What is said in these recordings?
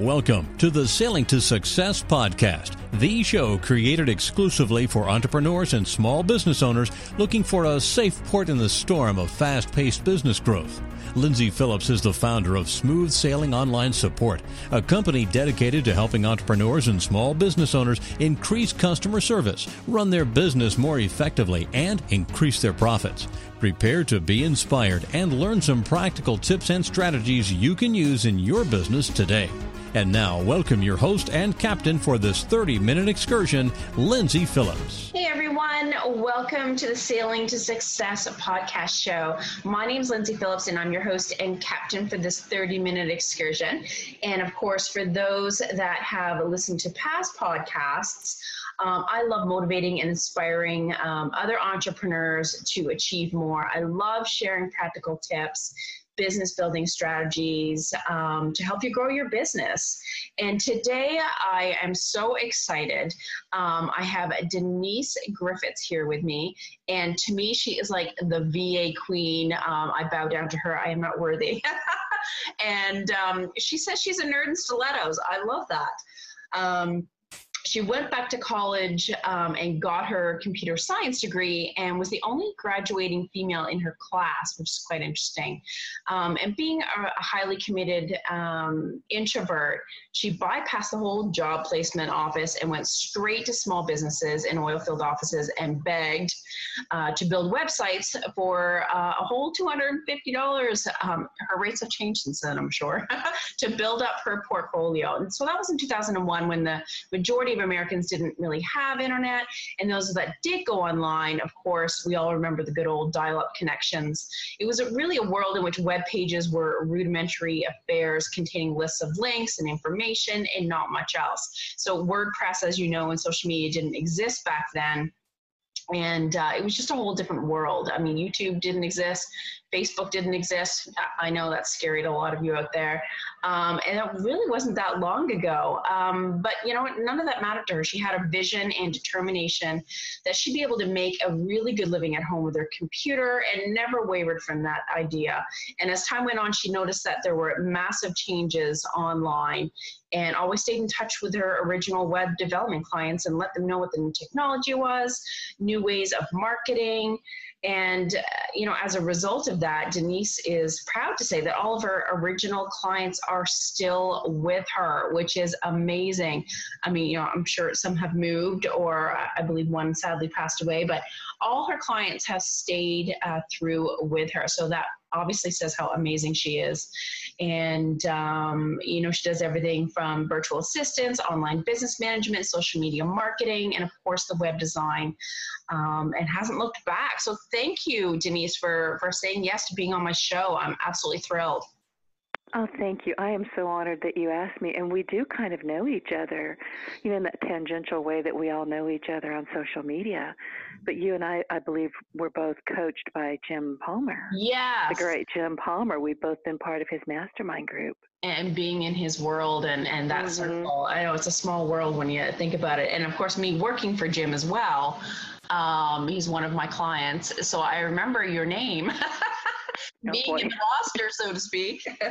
Welcome to the Sailing to Success podcast, the show created exclusively for entrepreneurs and small business owners looking for a safe port in the storm of fast paced business growth. Lyndsay Phillips is the founder of Smooth Sailing Online Support, a company dedicated to helping entrepreneurs and small business owners increase customer service, run their business more effectively, and increase their profits. Prepare to be inspired and learn some practical tips and strategies you can use in your business today. And now, welcome your host and captain for this 30 minute excursion, Lyndsay Phillips. Hey everyone, welcome to the Sailing to Success podcast show. My name is Lyndsay Phillips, and I'm your host and captain for this 30 minute excursion. And of course, for those that have listened to past podcasts, um, I love motivating and inspiring um, other entrepreneurs to achieve more. I love sharing practical tips business building strategies um, to help you grow your business. And today I am so excited. Um, I have Denise Griffitts here with me. And to me, she is like the VA queen. Um, I bow down to her. I am not worthy. and um, she says she's a nerd in stilettos. I love that. She went back to college um, and got her computer science degree and was the only graduating female in her class, which is quite interesting. Um, and being a, a highly committed um, introvert, she bypassed the whole job placement office and went straight to small businesses and oil field offices and begged uh, to build websites for uh, a whole $250. Um, her rates have changed since then, I'm sure, to build up her portfolio. And so that was in 2001 when the majority Americans didn't really have internet. And those that did go online, of course, we all remember the good old dial up connections. It was a, really a world in which web pages were rudimentary affairs containing lists of links and information and not much else. So, WordPress, as you know, and social media didn't exist back then and uh, it was just a whole different world. I mean, YouTube didn't exist, Facebook didn't exist. I know that's scary to a lot of you out there. Um, and it really wasn't that long ago. Um, but you know what? None of that mattered to her. She had a vision and determination that she'd be able to make a really good living at home with her computer and never wavered from that idea. And as time went on, she noticed that there were massive changes online and always stayed in touch with her original web development clients and let them know what the new technology was, new ways of marketing, and, uh, you know, as a result of that, Denise is proud to say that all of her original clients are still with her, which is amazing. I mean, you know, I'm sure some have moved, or uh, I believe one sadly passed away, but all her clients have stayed uh, through with her. So that obviously says how amazing she is. And, um, you know, she does everything from virtual assistants, online business management, social media marketing, and of course the web design, um, and hasn't looked back. So thank you, Denise, for, for saying yes to being on my show. I'm absolutely thrilled. Oh, thank you. I am so honored that you asked me. And we do kind of know each other, you know, in that tangential way that we all know each other on social media. But you and I, I believe, were both coached by Jim Palmer. Yeah. The great Jim Palmer. We've both been part of his mastermind group. And being in his world and, and that mm-hmm. circle. I know it's a small world when you think about it. And of course, me working for Jim as well. Um, he's one of my clients. So I remember your name. being in the roster, so to speak.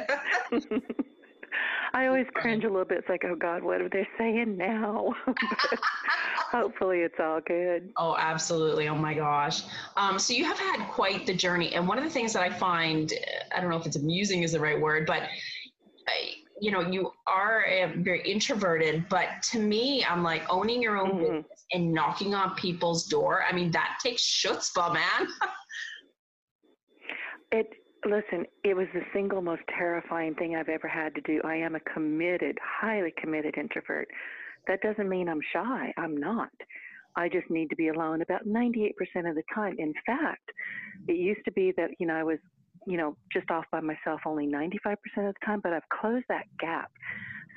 I always cringe a little bit. It's like, oh God, what are they saying now? hopefully, it's all good. Oh, absolutely. Oh my gosh. Um, so you have had quite the journey, and one of the things that I find, I don't know if it's amusing is the right word, but. You know, you are very introverted, but to me, I'm like owning your own mm-hmm. business and knocking on people's door. I mean, that takes chutzpah, man. it Listen, it was the single most terrifying thing I've ever had to do. I am a committed, highly committed introvert. That doesn't mean I'm shy. I'm not. I just need to be alone about 98% of the time. In fact, it used to be that, you know, I was, you know, just off by myself only 95% of the time, but I've closed that gap.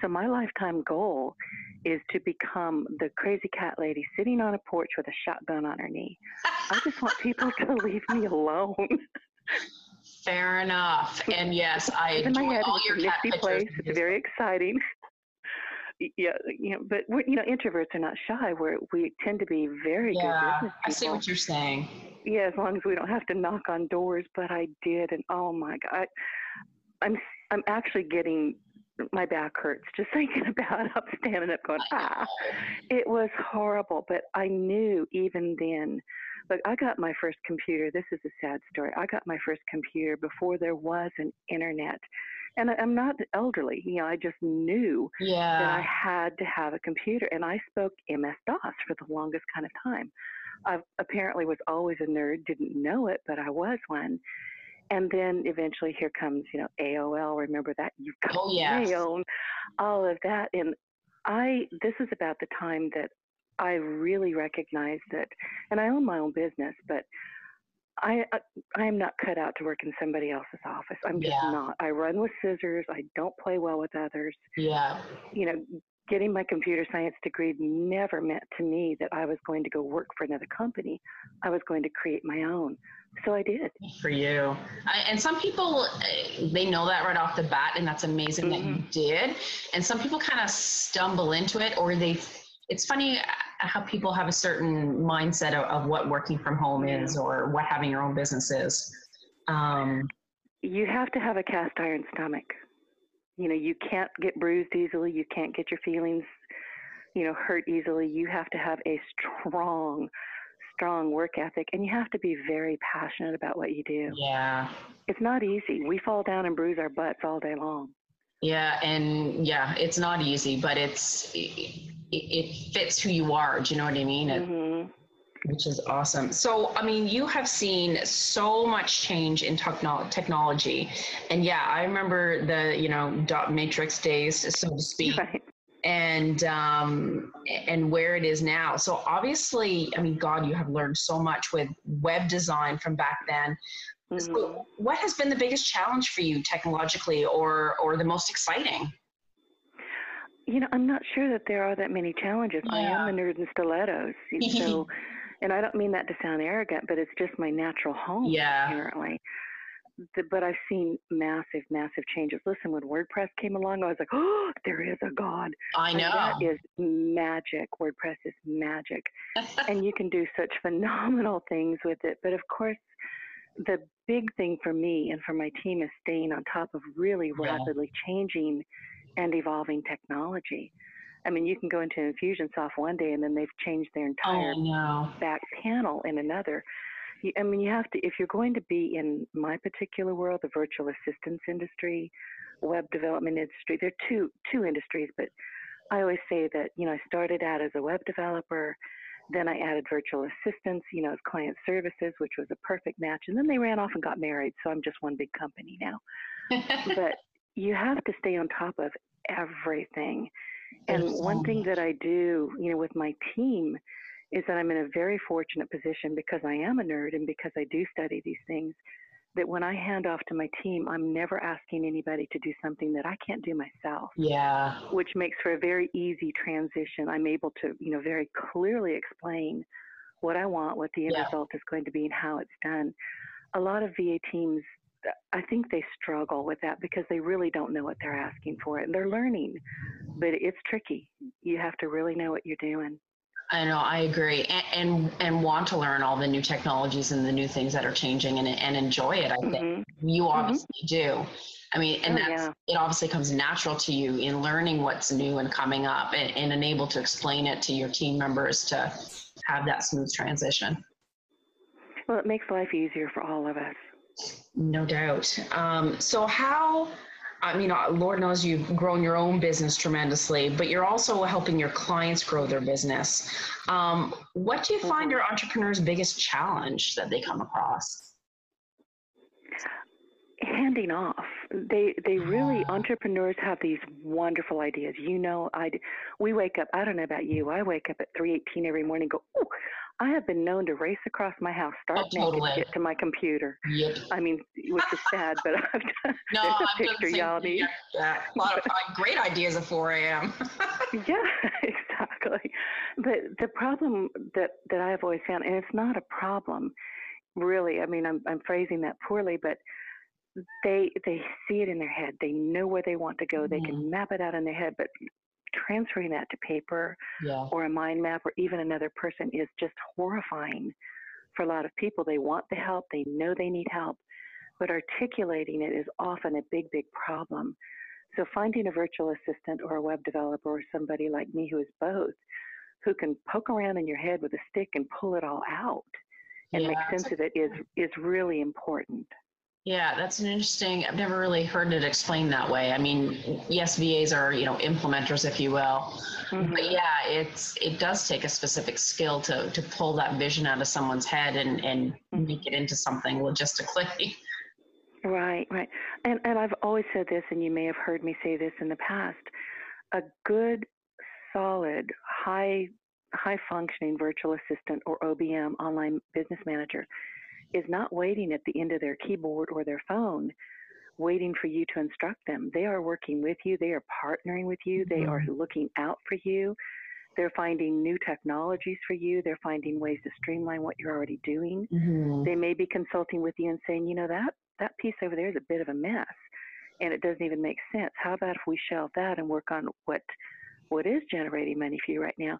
So my lifetime goal is to become the crazy cat lady sitting on a porch with a shotgun on her knee. I just want people to leave me alone. Fair enough. And yes, I in my head, all your cat pictures. Place. It's very exciting. Yeah, you know, but we're, you know, introverts are not shy. We we tend to be very yeah, good business people. I see what you're saying. Yeah, as long as we don't have to knock on doors. But I did, and oh my god, I, I'm I'm actually getting my back hurts just thinking about it. I'm standing up going, ah. It was horrible, but I knew even then. Look, I got my first computer. This is a sad story. I got my first computer before there was an internet. And I'm not elderly, you know, I just knew yeah. that I had to have a computer. And I spoke MS DOS for the longest kind of time. I apparently was always a nerd, didn't know it, but I was one and then eventually here comes you know AOL. Remember that you got oh, yes. and all of that. And I this is about the time that I really recognized that, and I own my own business, but I I am not cut out to work in somebody else's office. I'm just yeah. not. I run with scissors. I don't play well with others. Yeah. You know, getting my computer science degree never meant to me that I was going to go work for another company. I was going to create my own. So I did. For you. I, and some people, eh, they know that right off the bat, and that's amazing mm-hmm. that you mm-hmm. did. And some people kind of stumble into it, or they, it's funny how people have a certain mindset of, of what working from home is or what having your own business is. Um, you have to have a cast iron stomach. You know, you can't get bruised easily, you can't get your feelings, you know, hurt easily. You have to have a strong, strong work ethic and you have to be very passionate about what you do. Yeah. It's not easy. We fall down and bruise our butts all day long. Yeah, and yeah, it's not easy, but it's it, it fits who you are. Do you know what I mean? Mm-hmm. Which is awesome. So, I mean, you have seen so much change in technology, and yeah, I remember the you know dot matrix days, so to speak. Right and um, and where it is now. So obviously, I mean, God, you have learned so much with web design from back then. Mm-hmm. What has been the biggest challenge for you technologically, or or the most exciting? You know, I'm not sure that there are that many challenges. Yeah. I am a nerd in stilettos, so. and I don't mean that to sound arrogant, but it's just my natural home. Yeah. Apparently the, but I've seen massive, massive changes. Listen, when WordPress came along, I was like, oh, there is a God. I know. And that is magic. WordPress is magic. and you can do such phenomenal things with it. But of course, the big thing for me and for my team is staying on top of really yeah. rapidly changing and evolving technology. I mean, you can go into Infusionsoft one day and then they've changed their entire oh, no. back panel in another. I mean, you have to, if you're going to be in my particular world, the virtual assistance industry, web development industry, there are two, two industries, but I always say that, you know, I started out as a web developer, then I added virtual assistants, you know, as client services, which was a perfect match. And then they ran off and got married. So I'm just one big company now. but you have to stay on top of everything. And one thing that I do, you know, with my team is that I'm in a very fortunate position because I am a nerd and because I do study these things. That when I hand off to my team, I'm never asking anybody to do something that I can't do myself. Yeah. Which makes for a very easy transition. I'm able to, you know, very clearly explain what I want, what the end yeah. result is going to be, and how it's done. A lot of VA teams I think they struggle with that because they really don't know what they're asking for and they're learning, but it's tricky. You have to really know what you're doing. I know, I agree, and, and, and want to learn all the new technologies and the new things that are changing, and and enjoy it. I think mm-hmm. you mm-hmm. obviously mm-hmm. do. I mean, and oh, that's yeah. it. Obviously, comes natural to you in learning what's new and coming up, and, and able to explain it to your team members to have that smooth transition. Well, it makes life easier for all of us. No doubt. Um, so, how I mean, uh, Lord knows you've grown your own business tremendously, but you're also helping your clients grow their business. Um, what do you find are entrepreneurs' biggest challenge that they come across? Handing off. They they really entrepreneurs have these wonderful ideas. You know, I we wake up. I don't know about you. I wake up at three eighteen every morning. Go, oh, I have been known to race across my house, start oh, totally. naked, get to my computer. Yep. I mean, which is sad, but I've done. No, there's a I'm picture y'all need. A lot of uh, great ideas at 4 a.m. yeah, exactly. But the problem that that I've always found, and it's not a problem, really. I mean, I'm I'm phrasing that poorly, but they they see it in their head. They know where they want to go. They mm-hmm. can map it out in their head, but transferring that to paper yeah. or a mind map or even another person is just horrifying for a lot of people. They want the help, they know they need help, but articulating it is often a big, big problem. So finding a virtual assistant or a web developer or somebody like me who is both, who can poke around in your head with a stick and pull it all out and Yeah, make sense of it is is really important. Yeah, that's an interesting. I've never really heard it explained that way. I mean, yes, VAs are you know implementers, if you will, Mhm. but yeah, it's it does take a specific skill to to pull that vision out of someone's head and and Mhm. make it into something logistically. Right, right. And and I've always said this and you may have heard me say this in the past. A good solid high high functioning virtual assistant or OBM online business manager is not waiting at the end of their keyboard or their phone waiting for you to instruct them. They are working with you, they are partnering with you, they are mm-hmm. looking out for you. They're finding new technologies for you, they're finding ways to streamline what you're already doing mm-hmm. they may be consulting with you and saying, you know, that that piece over there is a bit of a mess, and it doesn't even make sense. How about if we shelve that and work on what what is generating money for you right now?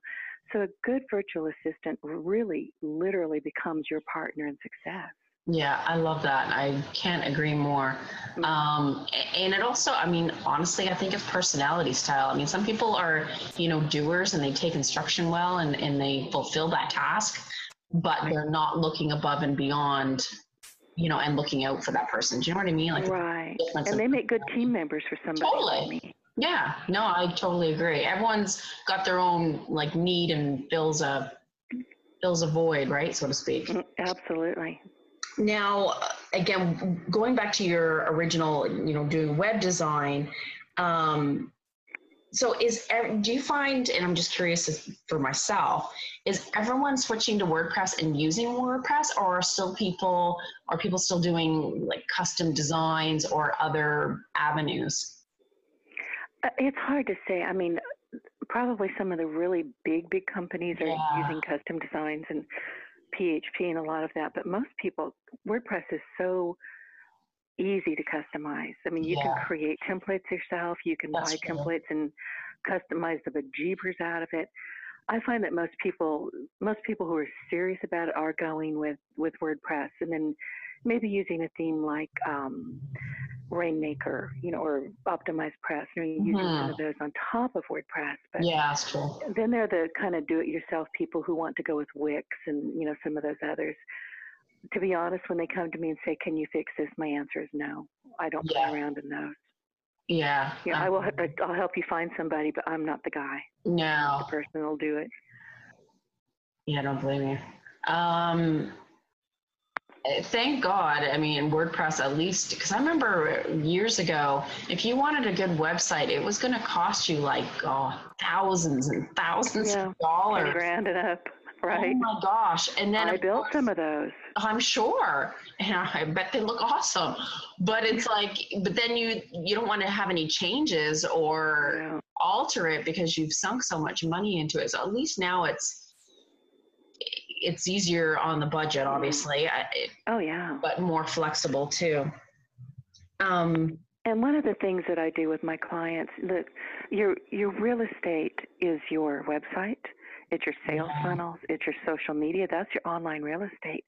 So a good virtual assistant really, literally becomes your partner in success. Yeah, I love that. I can't agree more. Um, and it also, I mean, honestly, I think it's personality style. I mean, some people are, you know, doers and they take instruction well and, and they fulfill that task, but they're not looking above and beyond, you know, and looking out for that person. Do you know what I mean? Like, right. And they make good team members for somebody like Totally. me. Yeah, no, I totally agree. Everyone's got their own like need and fills a fills a void, right, so to speak. Mm, Absolutely. Now, uh, again, going back to your original, you know, doing web design. Um, so, is do you find, and I'm just curious as- for myself, is everyone switching to WordPress and using WordPress, or are still people, are people still doing like custom designs or other avenues? Uh, It's hard to say. I mean, probably some of the really big, big companies are Yeah. using custom designs and PHP and a lot of that, but most people, WordPress is so easy to customize. I mean, you Yeah. can create templates yourself, you can That's buy true. templates and customize the bejeebers out of it. I find that most people, most people who are serious about it are going with, with WordPress and then maybe using a theme like um, Rainmaker, you know, or Optimize Press, you know, using some Mhm. of those on top of WordPress. But Yeah, that's true. then there are the kind of do-it-yourself people who want to go with Wix and you know some of those others. To be honest, when they come to me and say, "Can you fix this?" my answer is no. I don't Yeah. play around in those. Yeah. Yeah, I will. I'll help you find somebody, but I'm not the guy. No. The person will do it. Yeah, don't blame you. Um, thank God. I mean, WordPress at least, because I remember years ago, if you wanted a good website, it was going to cost you like oh, thousands and thousands Yeah, of dollars. grand and up, oh right? Oh my gosh! And then I built course- some of those. I'm sure, and I bet they look awesome. But it's like, but then you you don't want to have any changes or Yeah. alter it because you've sunk so much money into it. So at least now it's it's easier on the budget, obviously, I- Oh yeah. but more flexible too. Um, And one of the things that I do with my clients, look, your your real estate is your website, it's your sales Yeah. funnels, it's your social media. That's your online real estate.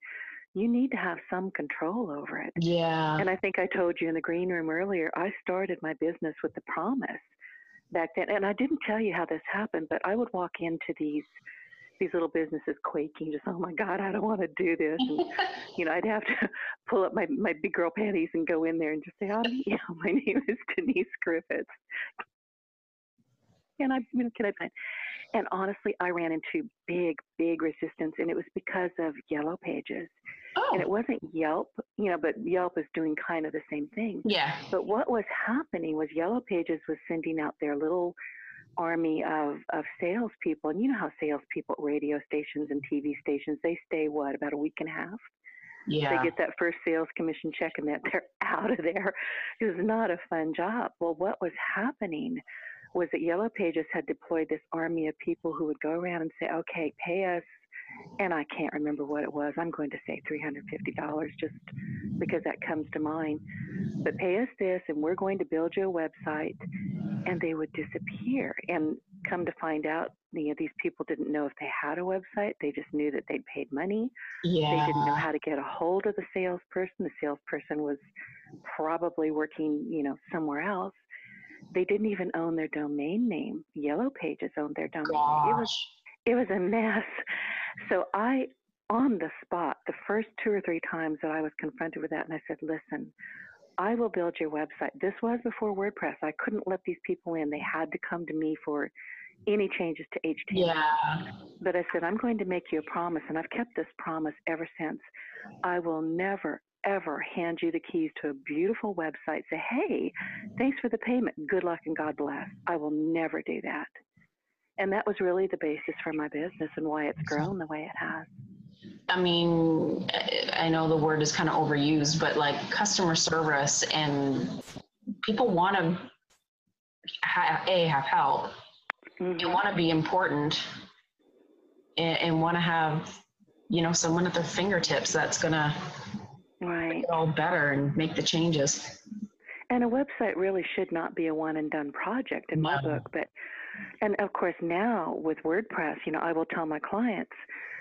You need to have some control over it. yeah, And I think I told you in the green room earlier, I started my business with the promise back then. And I didn't tell you how this happened, but I would walk into these these little businesses quaking, just oh my God, I don't want to do this. And you know, I'd have to pull up my, my big girl panties and go in there and just say, "Hi, you know, my name is Denise Griffitts." And I, can I find? And honestly, I ran into big, big resistance, and it was because of Yellow Pages. Oh. And oh, it wasn't Yelp, you know, but Yelp is doing kind of the same thing. yeah, But what was happening was Yellow Pages was sending out their little army of, of salespeople. And you know how salespeople at radio stations and TV stations, they stay what, about a week and a half? yeah, They get that first sales commission check and that they're out of there. It was not a fun job. Well, what was happening was that Yellow Pages had deployed this army of people who would go around and say, okay, pay us. And I can't remember what it was. I'm going to say $350 just because that comes to mind. But pay us this, and we're going to build you a website. And they would disappear. And come to find out, you know, these people didn't know if they had a website. They just knew that they'd paid money. yeah. They didn't know how to get a hold of the salesperson. The salesperson was probably working, you know, somewhere else. They didn't even own their domain name. Yellow Pages owned their domain. Gosh. It was it was a mess. So I on the spot, the first two or three times that I was confronted with that, and I said, listen, I will build your website. This was before WordPress. I couldn't let these people in. They had to come to me for any changes to HTML. Yeah. But I said, I'm going to make you a promise, and I've kept this promise ever since. I will never, ever hand you the keys to a beautiful website. Say, hey, thanks for the payment. Good luck and God bless. I will never do that. And that was really the basis for my business and why it's grown the way it has. I mean, I know the word is kind of overused, but like customer service and people want to ha- a have help Mhm. and want to be important and, and want to have you know someone at their fingertips that's gonna Right. make it all better and make the changes. And a website really should not be a one and done project in my book. But, and of course, now with WordPress, you know, I will tell my clients,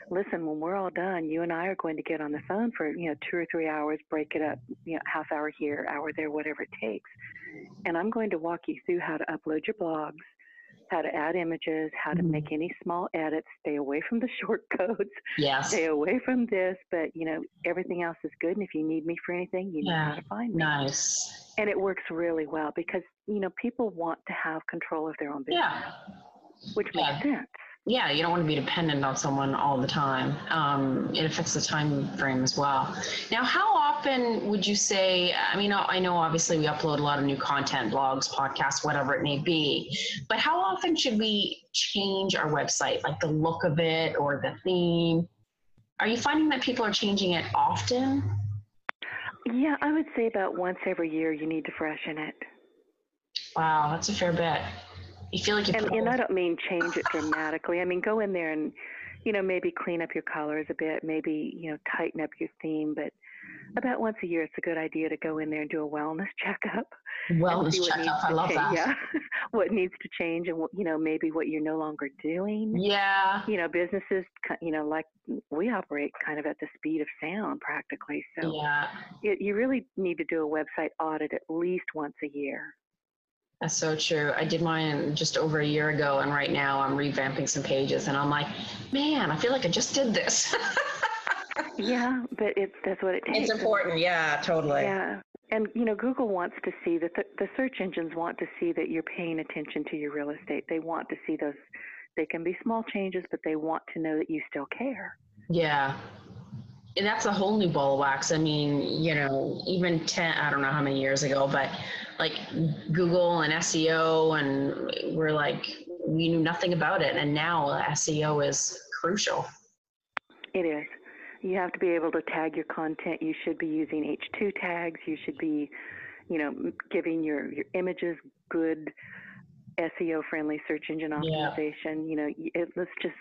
listen, when we're all done, you and I are going to get on the phone for, you know, two or three hours, break it up, you know, half hour here, hour there, whatever it takes. And I'm going to walk you through how to upload your blogs, how to add images, how to make mm-hmm. any small edits, stay away from the short codes, Yes. stay away from this, but, you know, everything else is good. And if you need me for anything, you know Yeah. how to find me Nice. and it works really well because you know people want to have control of their own business, Yeah. which Yeah. makes sense. Yeah, you don't want to be dependent on someone all the time. Um, it affects the time frame as well. Now, how often would you say? I mean, I know obviously we upload a lot of new content, blogs, podcasts, whatever it may be, but how often should we change our website, like the look of it or the theme? Are you finding that people are changing it often? Yeah, I would say about once every year you need to freshen it, Wow, that's a fair bit. You feel like you and and I don't mean change it dramatically. I mean go in there and you know maybe clean up your colors a bit, maybe you know tighten up your theme, but about once a year it's a good idea to go in there and do a wellness checkup. wellness what checkup. needs I to love cha- that. Yeah, what needs to change, and what, you know maybe what you're no longer doing. Yeah. you know, businesses, you know, like we operate kind of at the speed of sound practically. So Yeah. you, you really need to do a website audit at least once a year. That's so true. I did mine just over a year ago, and right now I'm revamping some pages, and I'm like, man, I feel like I just did this. Yeah, but it's that's what it takes. it's important. Yeah, totally. Yeah. And you know, Google wants to see that the, the search engines want to see that you're paying attention to your real estate. They want to see those. They can be small changes, but they want to know that you still care. Yeah. And that's a whole new ball of wax. I mean, you know, even 10, I don't know how many years ago, but like Google and SEO, and we're like, we knew nothing about it. And now SEO is crucial. It is. You have to be able to tag your content. You should be using H2 tags. You should be, you know, giving your, your images good SEO friendly search engine Yeah. optimization. You know, it, let's just,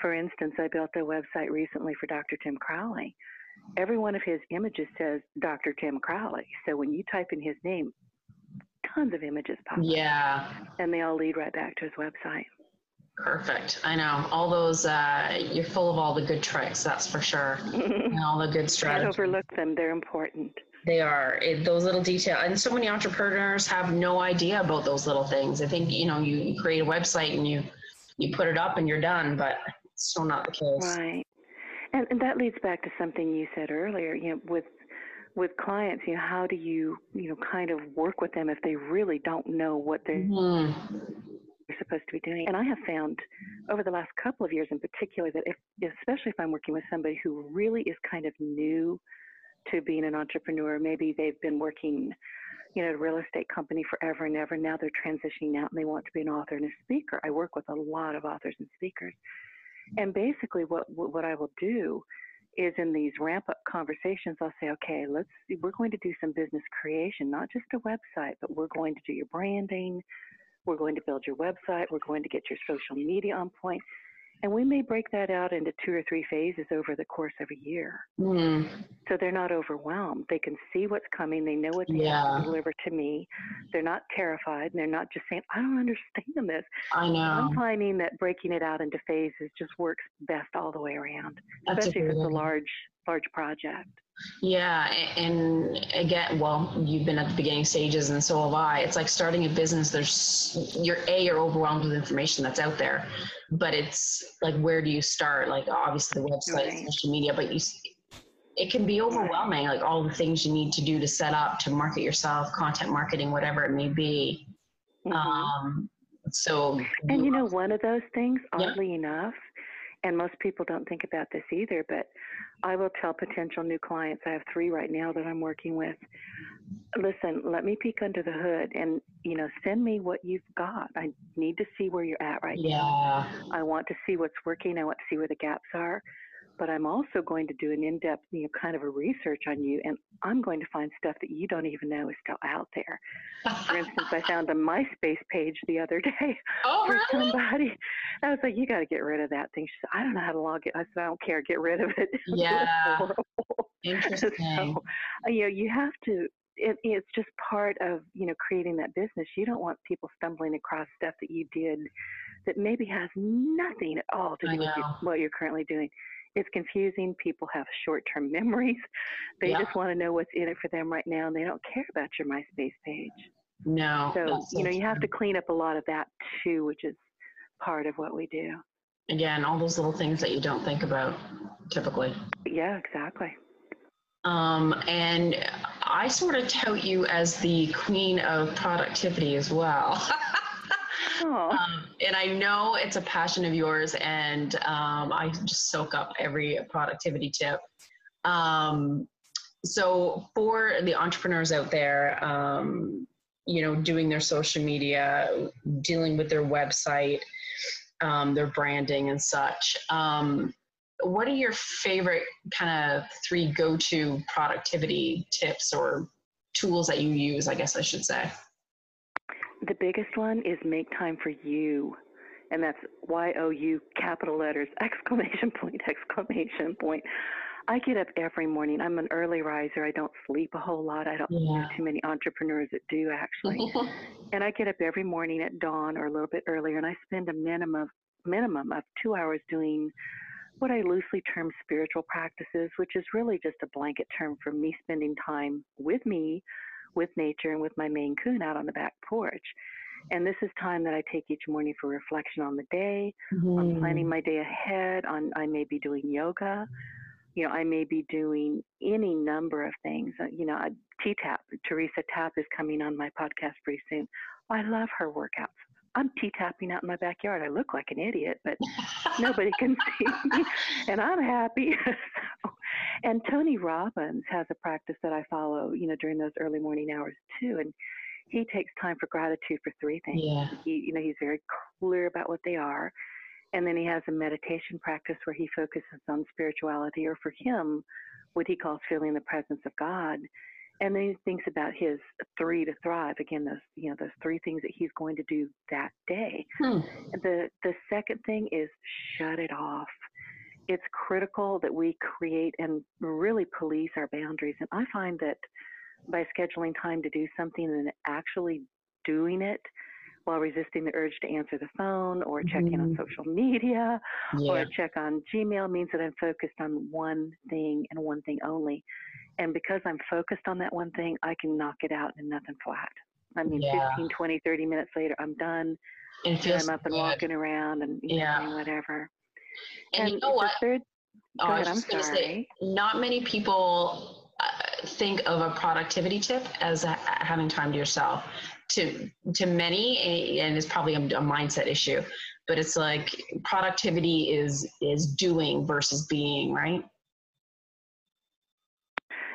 for instance, I built a website recently for Dr. Tim Crowley. Every one of his images says Dr. Tim Crowley. So when you type in his name, tons of images pop up Yeah. and they all lead right back to his website. Perfect. I know. All those, uh, you're full of all the good tricks, that's for sure. And all the good strategies. Can't overlook them. They're important. They are it, those little details, and so many entrepreneurs have no idea about those little things. I think you know you, create a website and you you put it up and you're done, but still not the case. Right. And, and that leads back to something you said earlier, you know, with with clients, you know, how do you, you know, kind of work with them if they really don't know what they're Mhm. supposed to be doing? And I have found over the last couple of years in particular that if especially if I'm working with somebody who really is kind of new to being an entrepreneur, maybe they've been working you know, at a real estate company forever and ever. Now they're transitioning out and they want to be an author and a speaker. I work with a lot of authors and speakers. And basically what what I will do is in these ramp up conversations, I'll say, okay, let's we're going to do some business creation, not just a website, but we're going to do your branding, we're going to build your website, we're going to get your social media on point. And we may break that out into two or three phases over the course of a year. Mm. So they're not overwhelmed. They can see what's coming. They know what they have Yeah. to deliver to me. They're not terrified and they're not just saying, I don't understand this. I know. I'm finding that breaking it out into phases just works best all the way around, That's especially if it's a large, large project. Yeah, and again, well, you've been at the beginning stages, and so have I. It's like starting a business. There's you're a you're overwhelmed with information that's out there, but it's like where do you start? Like obviously the website, right. social media, but you it can be overwhelming. Like all the things you need to do to set up to market yourself, content marketing, whatever it may be. Mm-hmm. Um, so, and you know, one of those things, oddly yeah. enough, and most people don't think about this either, but I will tell potential new clients, I have three right now that I'm working with, listen, let me peek under the hood and, you know, send me what you've got. I need to see where you're at right yeah. now. I want to see what's working. I want to see where the gaps are but I'm also going to do an in-depth, you know, kind of a research on you, and I'm going to find stuff that you don't even know is still out there. for instance, I found a MySpace page the other day oh, for really? somebody. I was like, "You got to get rid of that thing." She said, "I don't know how to log it." I said, "I don't care. Get rid of it." Yeah. Interesting. so, uh, you know, you have to. It, it's just part of you know creating that business. You don't want people stumbling across stuff that you did that maybe has nothing at all to do with what you're currently doing it's confusing. People have short term memories. They yeah. just want to know what's in it for them right now, and they don't care about your MySpace page. No. So, so you know, you have to clean up a lot of that too, which is part of what we do. Again, all those little things that you don't think about typically. Yeah, exactly. Um, and I sort of tout you as the queen of productivity as well. Um, and I know it's a passion of yours, and um, I just soak up every productivity tip. Um, so, for the entrepreneurs out there, um, you know, doing their social media, dealing with their website, um, their branding, and such, um, what are your favorite kind of three go to productivity tips or tools that you use? I guess I should say. The biggest one is make time for you. And that's Y O U capital letters, exclamation point, exclamation point. I get up every morning. I'm an early riser. I don't sleep a whole lot. I don't yeah. know too many entrepreneurs that do actually. and I get up every morning at dawn or a little bit earlier and I spend a minimum minimum of 2 hours doing what I loosely term spiritual practices, which is really just a blanket term for me spending time with me, with nature and with my Maine Coon out on the back porch. And this is time that I take each morning for reflection on the day, mm-hmm. on planning my day ahead, on I may be doing yoga, you know, I may be doing any number of things. Uh, you know, T-Tapp, Teresa Tapp is coming on my podcast pretty soon. I love her workouts. I'm tea tapping out in my backyard. I look like an idiot, but nobody can see me, and I'm happy. so, and Tony Robbins has a practice that I follow, you know, during those early morning hours too, and he takes time for gratitude for three things. Yeah. He, you know, he's very clear about what they are, and then he has a meditation practice where he focuses on spirituality, or for him, what he calls feeling the presence of God and then he thinks about his three to thrive again those you know those three things that he's going to do that day hmm. the the second thing is shut it off it's critical that we create and really police our boundaries and i find that by scheduling time to do something and actually doing it while resisting the urge to answer the phone or check mm-hmm. in on mm-hmm. social media yeah. or check on Gmail means that I'm focused on one thing and one thing only. And because I'm focused on that one thing, I can knock it out in nothing flat. I mean, yeah. 15, 20, 30 minutes later, I'm done. And I'm up and walking around and yeah. know, whatever. And, and you know what? Third, oh, ahead, I'm sorry. Say, not many people uh, think of a productivity tip as a, having time to yourself. To to many, and it's probably a, a mindset issue. But it's like productivity is is doing versus being, right?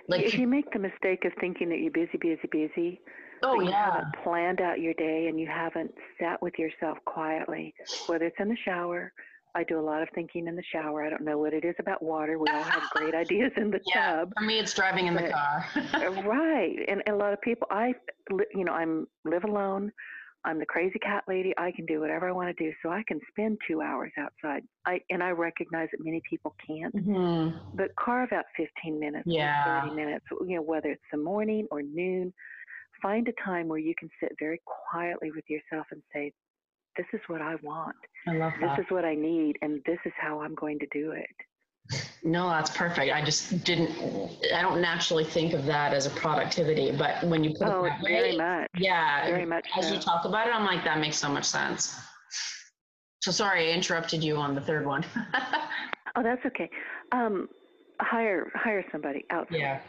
Like if you make the mistake of thinking that you're busy, busy, busy, oh you yeah, haven't planned out your day and you haven't sat with yourself quietly, whether it's in the shower. I do a lot of thinking in the shower. I don't know what it is about water. We all have great ideas in the yeah, tub. For me, it's driving in but, the car. right, and, and a lot of people. I, you know, I'm live alone. I'm the crazy cat lady. I can do whatever I want to do. So I can spend two hours outside. I and I recognize that many people can't. Mm-hmm. But carve out 15 minutes, yeah. 30 minutes. You know, whether it's the morning or noon, find a time where you can sit very quietly with yourself and say, "This is what I want. I love that. This is what I need, and this is how I'm going to do it." No, that's perfect. I just didn't, I don't naturally think of that as a productivity, but when you put oh, it that very way, much. yeah, Very much as so. you talk about it, I'm like, that makes so much sense. So sorry, I interrupted you on the third one. Oh, that's okay. Um, hire hire somebody out. yeah.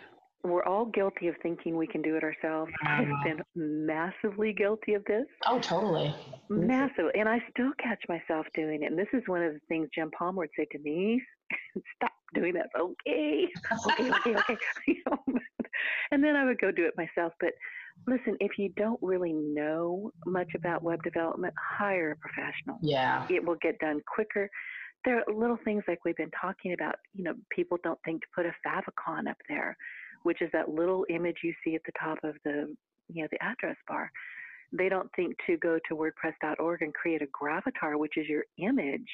We're all guilty of thinking we can do it ourselves. I've Uh-huh. been massively guilty of this. Oh, totally. Massive, and I still catch myself doing it. And this is one of the things Jim Palmer would say to Denise: "Stop doing that." Okay, okay, okay, okay. You know, and then I would go do it myself. But listen, if you don't really know much about web development, hire a professional. Yeah. It will get done quicker. There are little things like we've been talking about. You know, people don't think to put a favicon up there, which is that little image you see at the top of the you know the address bar they don't think to go to wordpress.org and create a gravatar, which is your image,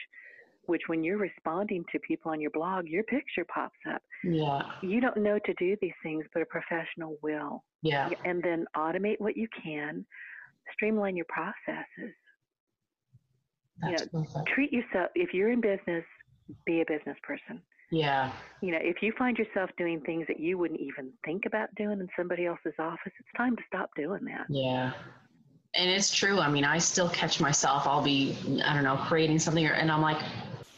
which when you're responding to people on your blog, your picture pops up. Yeah. You don't know to do these things, but a professional will. Yeah. And then automate what you can, streamline your processes. That's perfect. Treat yourself, if you're in business, be a business person. Yeah. You know, if you find yourself doing things that you wouldn't even think about doing in somebody else's office, it's time to stop doing that. Yeah. And it's true. I mean, I still catch myself. I'll be, I don't know, creating something, or, and I'm like,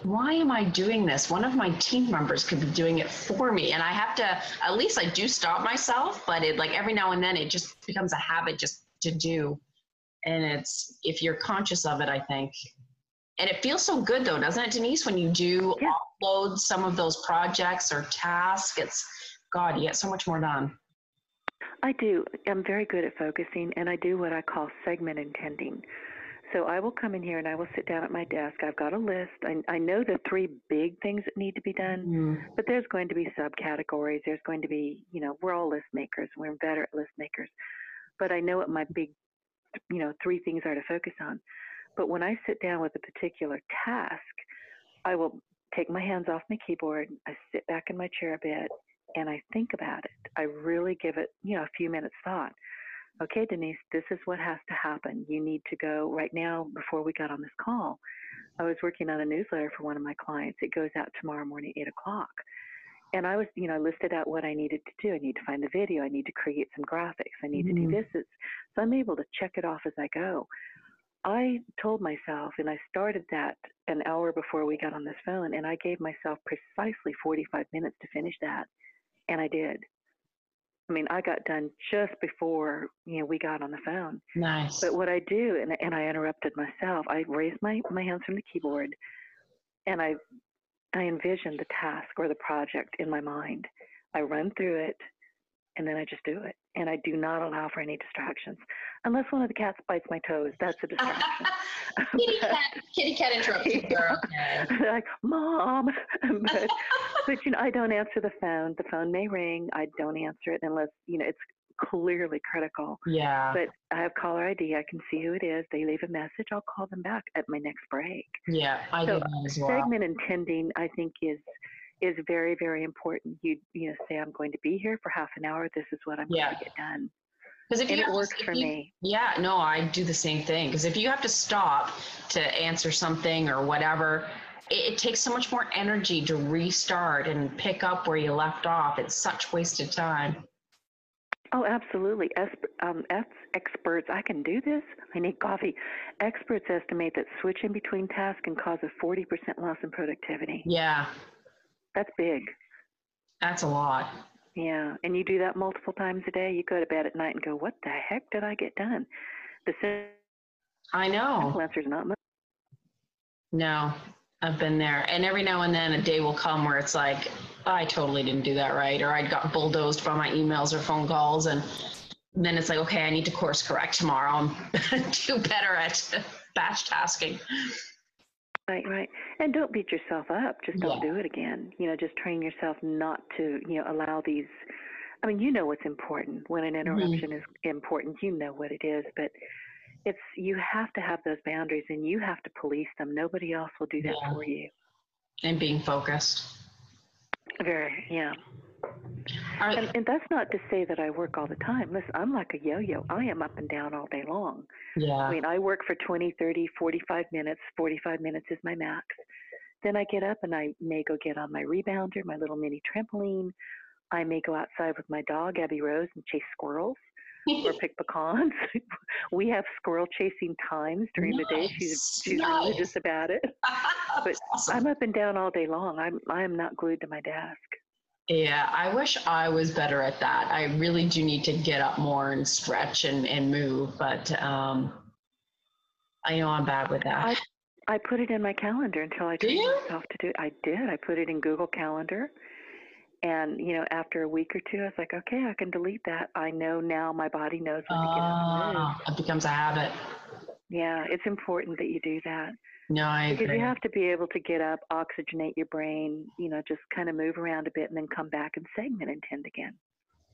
why am I doing this? One of my team members could be doing it for me. And I have to, at least I do stop myself, but it like every now and then it just becomes a habit just to do. And it's, if you're conscious of it, I think. And it feels so good though, doesn't it, Denise, when you do Yeah. upload some of those projects or tasks? It's, God, you get so much more done. I do. I'm very good at focusing, and I do what I call segment intending. So I will come in here and I will sit down at my desk. I've got a list. I, I know the three big things that need to be done, Mm, but there's going to be subcategories. There's going to be, you know, we're all list makers. We're better at list makers. But I know what my big, you know, three things are to focus on. But when I sit down with a particular task, I will take my hands off my keyboard. I sit back in my chair a bit and I think about it. I really give it, you know, a few minutes thought. Okay, Denise, this is what has to happen. You need to go right now before we got on this call. I was working on a newsletter for one of my clients. It goes out tomorrow morning, eight o'clock. And I was, you know, listed out what I needed to do. I need to find the video. I need to create some graphics. I need to do Mhm. this. It's, so I'm able to check it off as I go. I told myself, and I started that an hour before we got on this phone, and I gave myself precisely 45 minutes to finish that, and I did. I mean, I got done just before you know we got on the phone. nice. But what I do, and, and I interrupted myself, I raised my, my hands from the keyboard and I, I envision the task or the project in my mind. I run through it and then I just do it. And I do not allow for any distractions. Unless one of the cats bites my toes, that's a distraction. kitty cat, kitty cat okay. They're like, Mom. but, but, you know, I don't answer the phone. The phone may ring. I don't answer it unless, you know, it's clearly critical. Yeah. But I have caller ID. I can see who it is. They leave a message. I'll call them back at my next break. Yeah, I So, do that as well. Segment intending, I think, is is very very important. You you know say I'm going to be here for half an hour. This is what I'm Yeah. going to get done, Because if and you it to- works for you- me. Yeah, no, I do the same thing. Because if you have to stop to answer something or whatever, it, it takes so much more energy to restart and pick up where you left off. It's such wasted time. Oh, absolutely. Es- um, ex- experts, I can do this. I need coffee. Experts estimate that switching between tasks can cause a 40% loss in productivity. Yeah, That's big. that's a lot. Yeah, and you do that multiple times a day. You go to bed at night and go, "What the heck did I get done?" The I know. simple answer not much. No, I've been there. And every now and then a day will come where it's like, I totally didn't do that right. Or I got bulldozed by my emails or phone calls. And then it's like, okay, I need to course correct tomorrow and do better at batch tasking. Right, right. And don't beat yourself up. Just don't Yeah. do it again. You know, just train yourself not to, you know, allow these. I mean, you know what's important. When an mm-hmm. interruption is important, you know what it is. But it's you have to have those boundaries, and you have to police them. Nobody else will do that Yeah. for you. And being focused. Very, yeah. Are, And, and that's not to say that I work all the time. Listen, I'm like a yo-yo. I am up and down all day long. Yeah. I mean, I work for 20, 30, 45 minutes. 45 minutes is my max. Then I get up and I may go get on my rebounder, my little mini trampoline. I may go outside with my dog, Abby Rose, and chase squirrels or pick pecans. we have squirrel chasing times during nice. the day. She's she's nice. religious about it. but awesome. I'm up and down all day long. I'm I am not glued to my desk. Yeah, I wish I was better at that. I really do need to get up more and stretch and, and move, but um, I know I'm bad with that. I, I put it in my calendar until I trained myself to do it. I did. I put it in Google Calendar. And, you know, after a week or two, I was like, okay, I can delete that. I know now my body knows when to get up. Ah, it becomes a habit. Yeah, it's important that you do that. No, I because you have to be able to get up, oxygenate your brain, you know, just kind of move around a bit, and then come back and segment and tend again.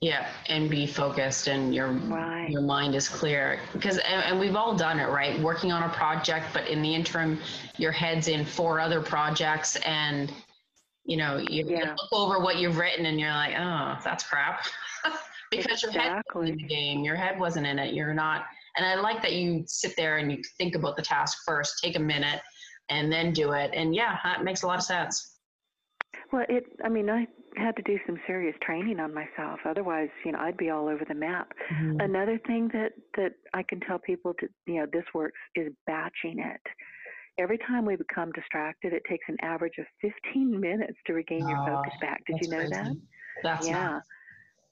Yeah, and be focused, and your right. your mind is clear. Because and, and, we've all done it, right? Working on a project, but in the interim, your head's in four other projects, and you know you yeah. look over what you've written, and you're like, oh, that's crap. because exactly. your head was in the game, your head wasn't in it. You're not and I like that you sit there and you think about the task first, take a minute, and then do it. And yeah, that makes a lot of sense. Well, it. I mean, I had to do some serious training on myself. Otherwise, you know, I'd be all over the map. Mm-hmm. Another thing that that I can tell people to, you know, this works is batching it. Every time we become distracted, it takes an average of 15 minutes to regain oh, your focus back. Did you know crazy. that? That's yeah. Nice.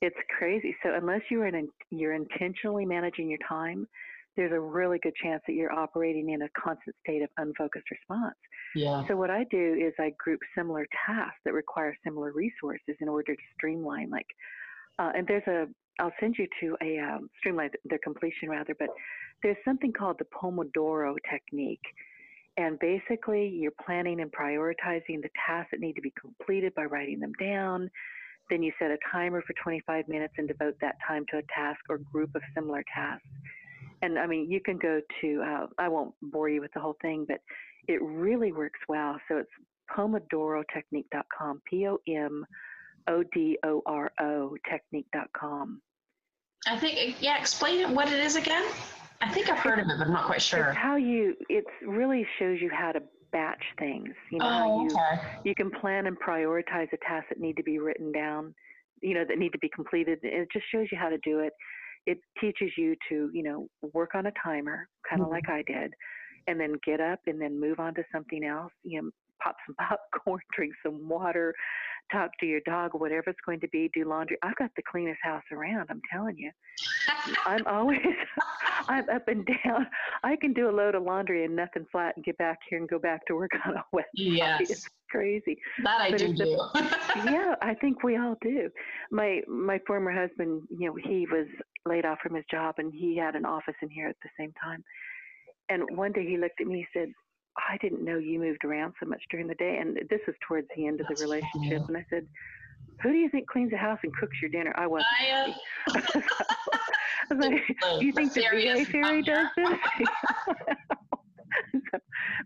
It's crazy. So unless you're in, you're intentionally managing your time, there's a really good chance that you're operating in a constant state of unfocused response. Yeah. So what I do is I group similar tasks that require similar resources in order to streamline. Like, uh, and there's a I'll send you to a um, streamline their completion rather, but there's something called the Pomodoro technique. And basically, you're planning and prioritizing the tasks that need to be completed by writing them down. Then you set a timer for 25 minutes and devote that time to a task or group of similar tasks. And I mean, you can go to, uh, I won't bore you with the whole thing, but it really works well. So it's pomodorotechnique.com, P O M O D O R O technique.com. I think, yeah, explain what it is again. I think I've heard of it, but I'm not quite sure. It's how you, it really shows you how to batch things. You know, oh, you, okay. you can plan and prioritize the tasks that need to be written down, you know, that need to be completed. It just shows you how to do it. It teaches you to, you know, work on a timer, kind of mm-hmm. like I did, and then get up and then move on to something else. You know, pop some popcorn, drink some water, talk to your dog, whatever it's going to be, do laundry. I've got the cleanest house around, I'm telling you. I'm always, I'm up and down. I can do a load of laundry and nothing flat and get back here and go back to work on a wet yes. It's crazy. That I but do do. yeah, I think we all do. My my former husband, you know, he was laid off from his job and he had an office in here at the same time. And one day he looked at me, he said, I didn't know you moved around so much during the day. And this was towards the end of the relationship. And I said, Who do you think cleans the house and cooks your dinner? I wasn't. I, uh, I was like, Do you think the VA fairy does this? so,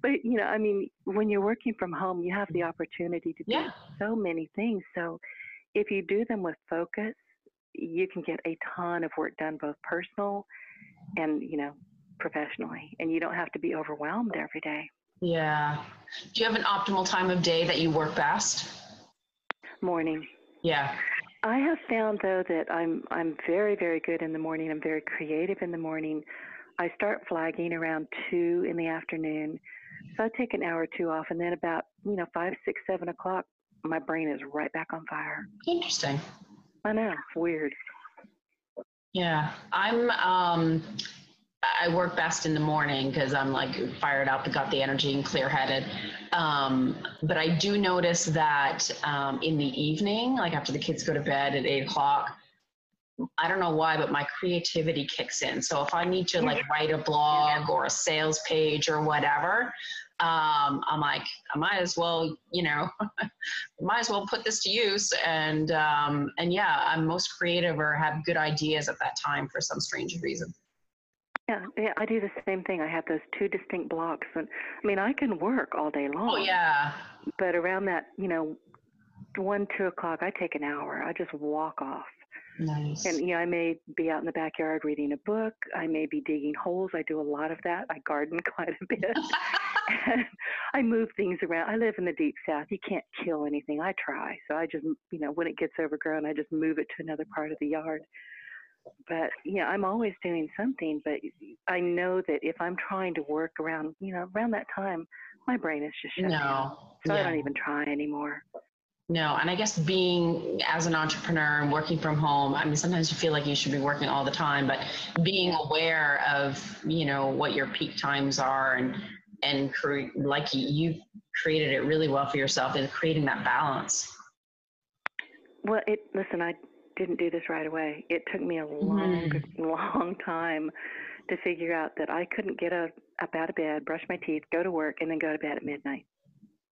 but you know, I mean, when you're working from home, you have the opportunity to do yeah. so many things. So if you do them with focus, you can get a ton of work done, both personal and you know professionally, and you don't have to be overwhelmed every day. Yeah. Do you have an optimal time of day that you work best? Morning. Yeah. I have found though that I'm I'm very very good in the morning. I'm very creative in the morning. I start flagging around two in the afternoon, so I take an hour or two off, and then about you know five, six, seven o'clock, my brain is right back on fire. Interesting. I know, weird. Yeah, I'm. Um, I work best in the morning because I'm like fired up, and got the energy and clear headed. Um, but I do notice that um, in the evening, like after the kids go to bed at eight o'clock, I don't know why, but my creativity kicks in. So if I need to like write a blog or a sales page or whatever, um, I'm like, I might as well, you know, might as well put this to use. And um, and yeah, I'm most creative or have good ideas at that time for some strange reason. Yeah, yeah, I do the same thing. I have those two distinct blocks, and I mean, I can work all day oh, long. Oh yeah. But around that, you know, one two o'clock, I take an hour. I just walk off. Nice. And you know, I may be out in the backyard reading a book. I may be digging holes. I do a lot of that. I garden quite a bit. and I move things around. I live in the deep south. You can't kill anything. I try. So I just, you know, when it gets overgrown, I just move it to another part of the yard. But yeah, I'm always doing something. But I know that if I'm trying to work around, you know, around that time, my brain is just shut no. down. So yeah. I don't even try anymore. No, and I guess being as an entrepreneur and working from home, I mean, sometimes you feel like you should be working all the time, but being aware of, you know, what your peak times are and, and cre- like you created it really well for yourself in creating that balance. Well, it, listen, I didn't do this right away. It took me a long, mm-hmm. long time to figure out that I couldn't get up, up out of bed, brush my teeth, go to work, and then go to bed at midnight.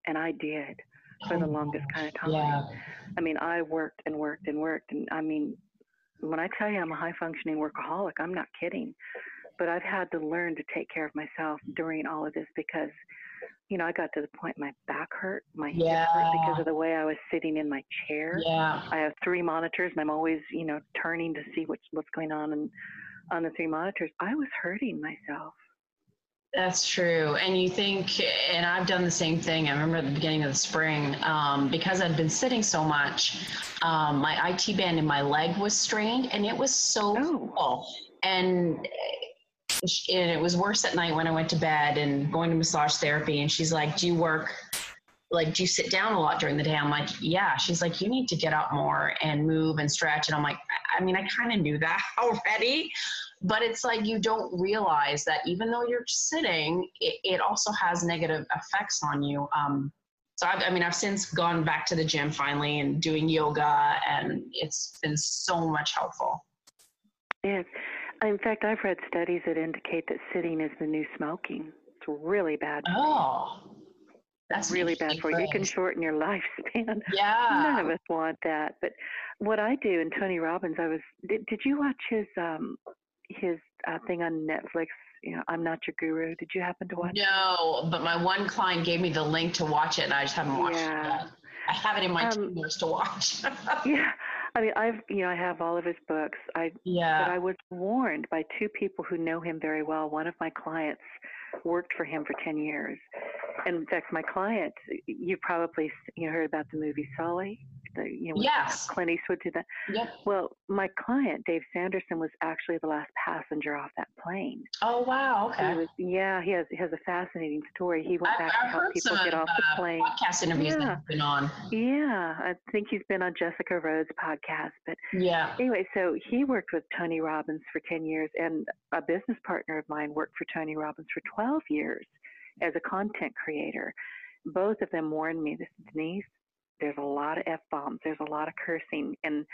And I did for the longest kind of time. Yeah. I mean, I worked and worked and worked. And I mean, when I tell you I'm a high functioning workaholic, I'm not kidding. But I've had to learn to take care of myself during all of this because, you know, I got to the point my back hurt, my yeah. hip hurt because of the way I was sitting in my chair. Yeah. I have three monitors and I'm always, you know, turning to see what's what's going on and on the three monitors. I was hurting myself. That's true. And you think, and I've done the same thing. I remember at the beginning of the spring, um, because I'd been sitting so much, um, my IT band in my leg was strained and it was so oh. cool. And, and it was worse at night when I went to bed and going to massage therapy. And she's like, Do you work? Like, do you sit down a lot during the day? I'm like, yeah. She's like, you need to get out more and move and stretch. And I'm like, I mean, I kind of knew that already, but it's like you don't realize that even though you're sitting, it, it also has negative effects on you. Um, so I've, I mean, I've since gone back to the gym finally and doing yoga, and it's been so much helpful. Yes. In fact, I've read studies that indicate that sitting is the new smoking. It's really bad. Oh, that's really bad for you. You can shorten your lifespan. Yeah. None of us want that. But what I do, and Tony Robbins, I was. Did, did you watch his um his uh, thing on Netflix. You know, I'm not your guru. Did you happen to watch? No, but my one client gave me the link to watch it, and I just haven't watched yeah. it yet. I have it in my um, list to watch. yeah, I mean, I've you know I have all of his books. I yeah. But I was warned by two people who know him very well. One of my clients worked for him for ten years, and in fact, my client, you probably you know, heard about the movie Sully the you know yes. Clint Eastwood did that. Yep. Well, my client Dave Sanderson was actually the last passenger off that plane. Oh wow, okay. He was, yeah, he has he has a fascinating story. He went I, back I to help people get off uh, the plane. Podcast interviews yeah. that been on. Yeah, I think he's been on Jessica Rhodes' podcast. But yeah. Anyway, so he worked with Tony Robbins for ten years, and a business partner of mine worked for Tony Robbins for twelve years as a content creator. Both of them warned me, this is Denise, there's a lot of f bombs there's a lot of cursing and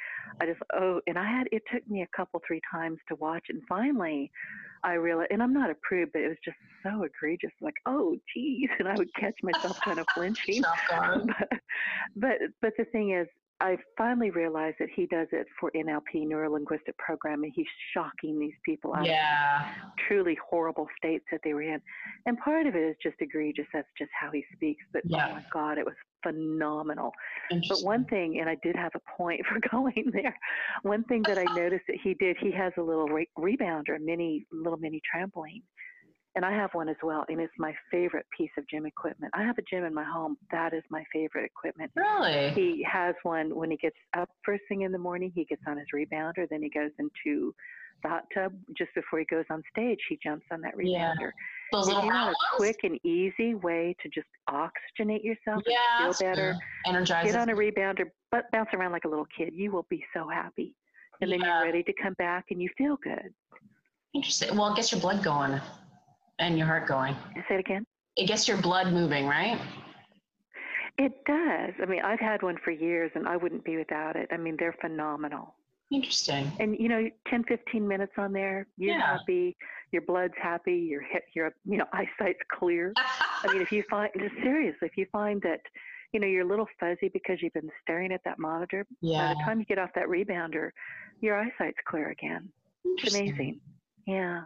i just oh and i had it took me a couple three times to watch and finally i realized and i'm not a prude but it was just so egregious like oh geez and i would catch myself kind of flinching but, but but the thing is I finally realized that he does it for NLP, neuro linguistic programming. He's shocking these people out yeah. of truly horrible states that they were in. And part of it is just egregious. That's just how he speaks. But yeah. oh my God, it was phenomenal. But one thing, and I did have a point for going there. One thing that I noticed that he did, he has a little re- rebounder, a mini, little mini trampoline and I have one as well, and it's my favorite piece of gym equipment. I have a gym in my home. That is my favorite equipment. Really? He has one when he gets up first thing in the morning. He gets on his rebounder, then he goes into the hot tub just before he goes on stage. He jumps on that rebounder. Yeah. Those if little you want a quick and easy way to just oxygenate yourself yeah, and feel better, energize. Get on a rebounder, but bounce around like a little kid. You will be so happy, and yeah. then you're ready to come back and you feel good. Interesting. Well, it gets your blood going and your heart going. Say it again. It gets your blood moving, right? It does. I mean, I've had one for years and I wouldn't be without it. I mean, they're phenomenal. Interesting. And you know, 10, 15 minutes on there, you're yeah. happy, your blood's happy, your hip, your you know, eyesight's clear. I mean, if you find just seriously, if you find that you know you're a little fuzzy because you've been staring at that monitor, yeah. by the time you get off that rebounder, your eyesight's clear again. It's amazing. Yeah.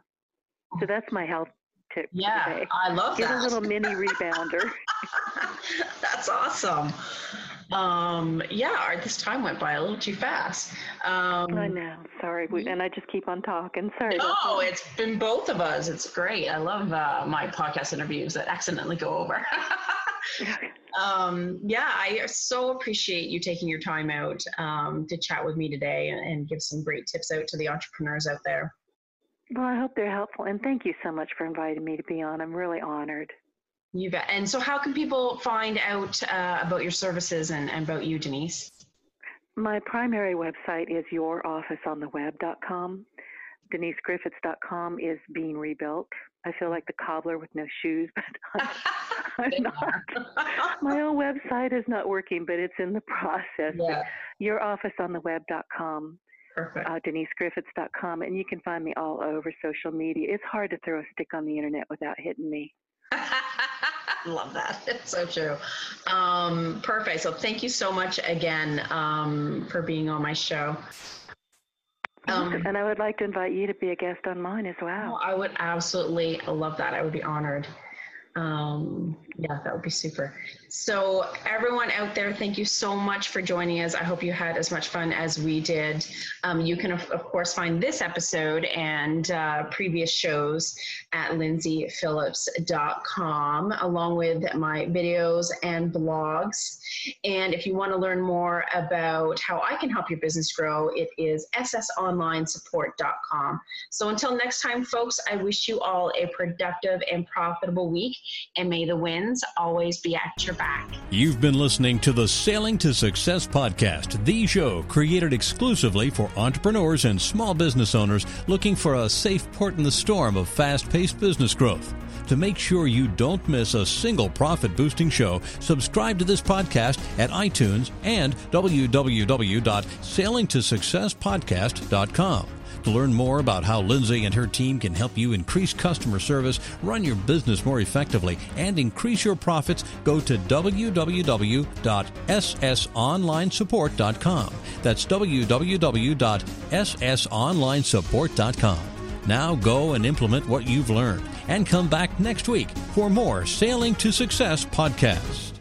So oh. that's my health tip. Yeah, today. I love that. Get a little mini rebounder. That's awesome. Um, yeah, this time went by a little too fast. Um, I know. Sorry, we, and I just keep on talking. Sorry. No, it's been both of us. It's great. I love uh, my podcast interviews that accidentally go over. um, yeah, I so appreciate you taking your time out um, to chat with me today and, and give some great tips out to the entrepreneurs out there. Well, I hope they're helpful, and thank you so much for inviting me to be on. I'm really honored. You bet. And so, how can people find out uh, about your services and, and, about you, Denise? My primary website is yourofficeontheweb.com. DeniseGriffitts.com is being rebuilt. I feel like the cobbler with no shoes, but I'm, I'm not. My own website is not working, but it's in the process. Yeah. Yourofficeontheweb.com. Perfect. Uh, DeniseGriffitts.com, and you can find me all over social media. It's hard to throw a stick on the internet without hitting me. Love that. It's so true. Um, perfect. So thank you so much again um, for being on my show. Um, and I would like to invite you to be a guest on mine as well. I would absolutely love that. I would be honored. Um, yeah, that would be super. So, everyone out there, thank you so much for joining us. I hope you had as much fun as we did. Um, you can, of, of, course, find this episode and uh, previous shows at lyndsayphillips.com, along with my videos and blogs. And if you want to learn more about how I can help your business grow, it is ssonlinesupport.com. So, until next time, folks, I wish you all a productive and profitable week, and may the always be at your back back. You've been listening to the Sailing to Success podcast, the show created exclusively for entrepreneurs and small business owners looking for a safe port in the storm of fast paced business growth. To make sure you don't miss a single profit boosting show, subscribe to this podcast at iTunes and www.sailingtosuccesspodcast.com. To learn more about how Lyndsay and her team can help you increase customer service, run your business more effectively, and increase your profits, go to www.ssonlinesupport.com. That's www.ssonlinesupport.com. Now go and implement what you've learned and come back next week for more Sailing to Success podcasts.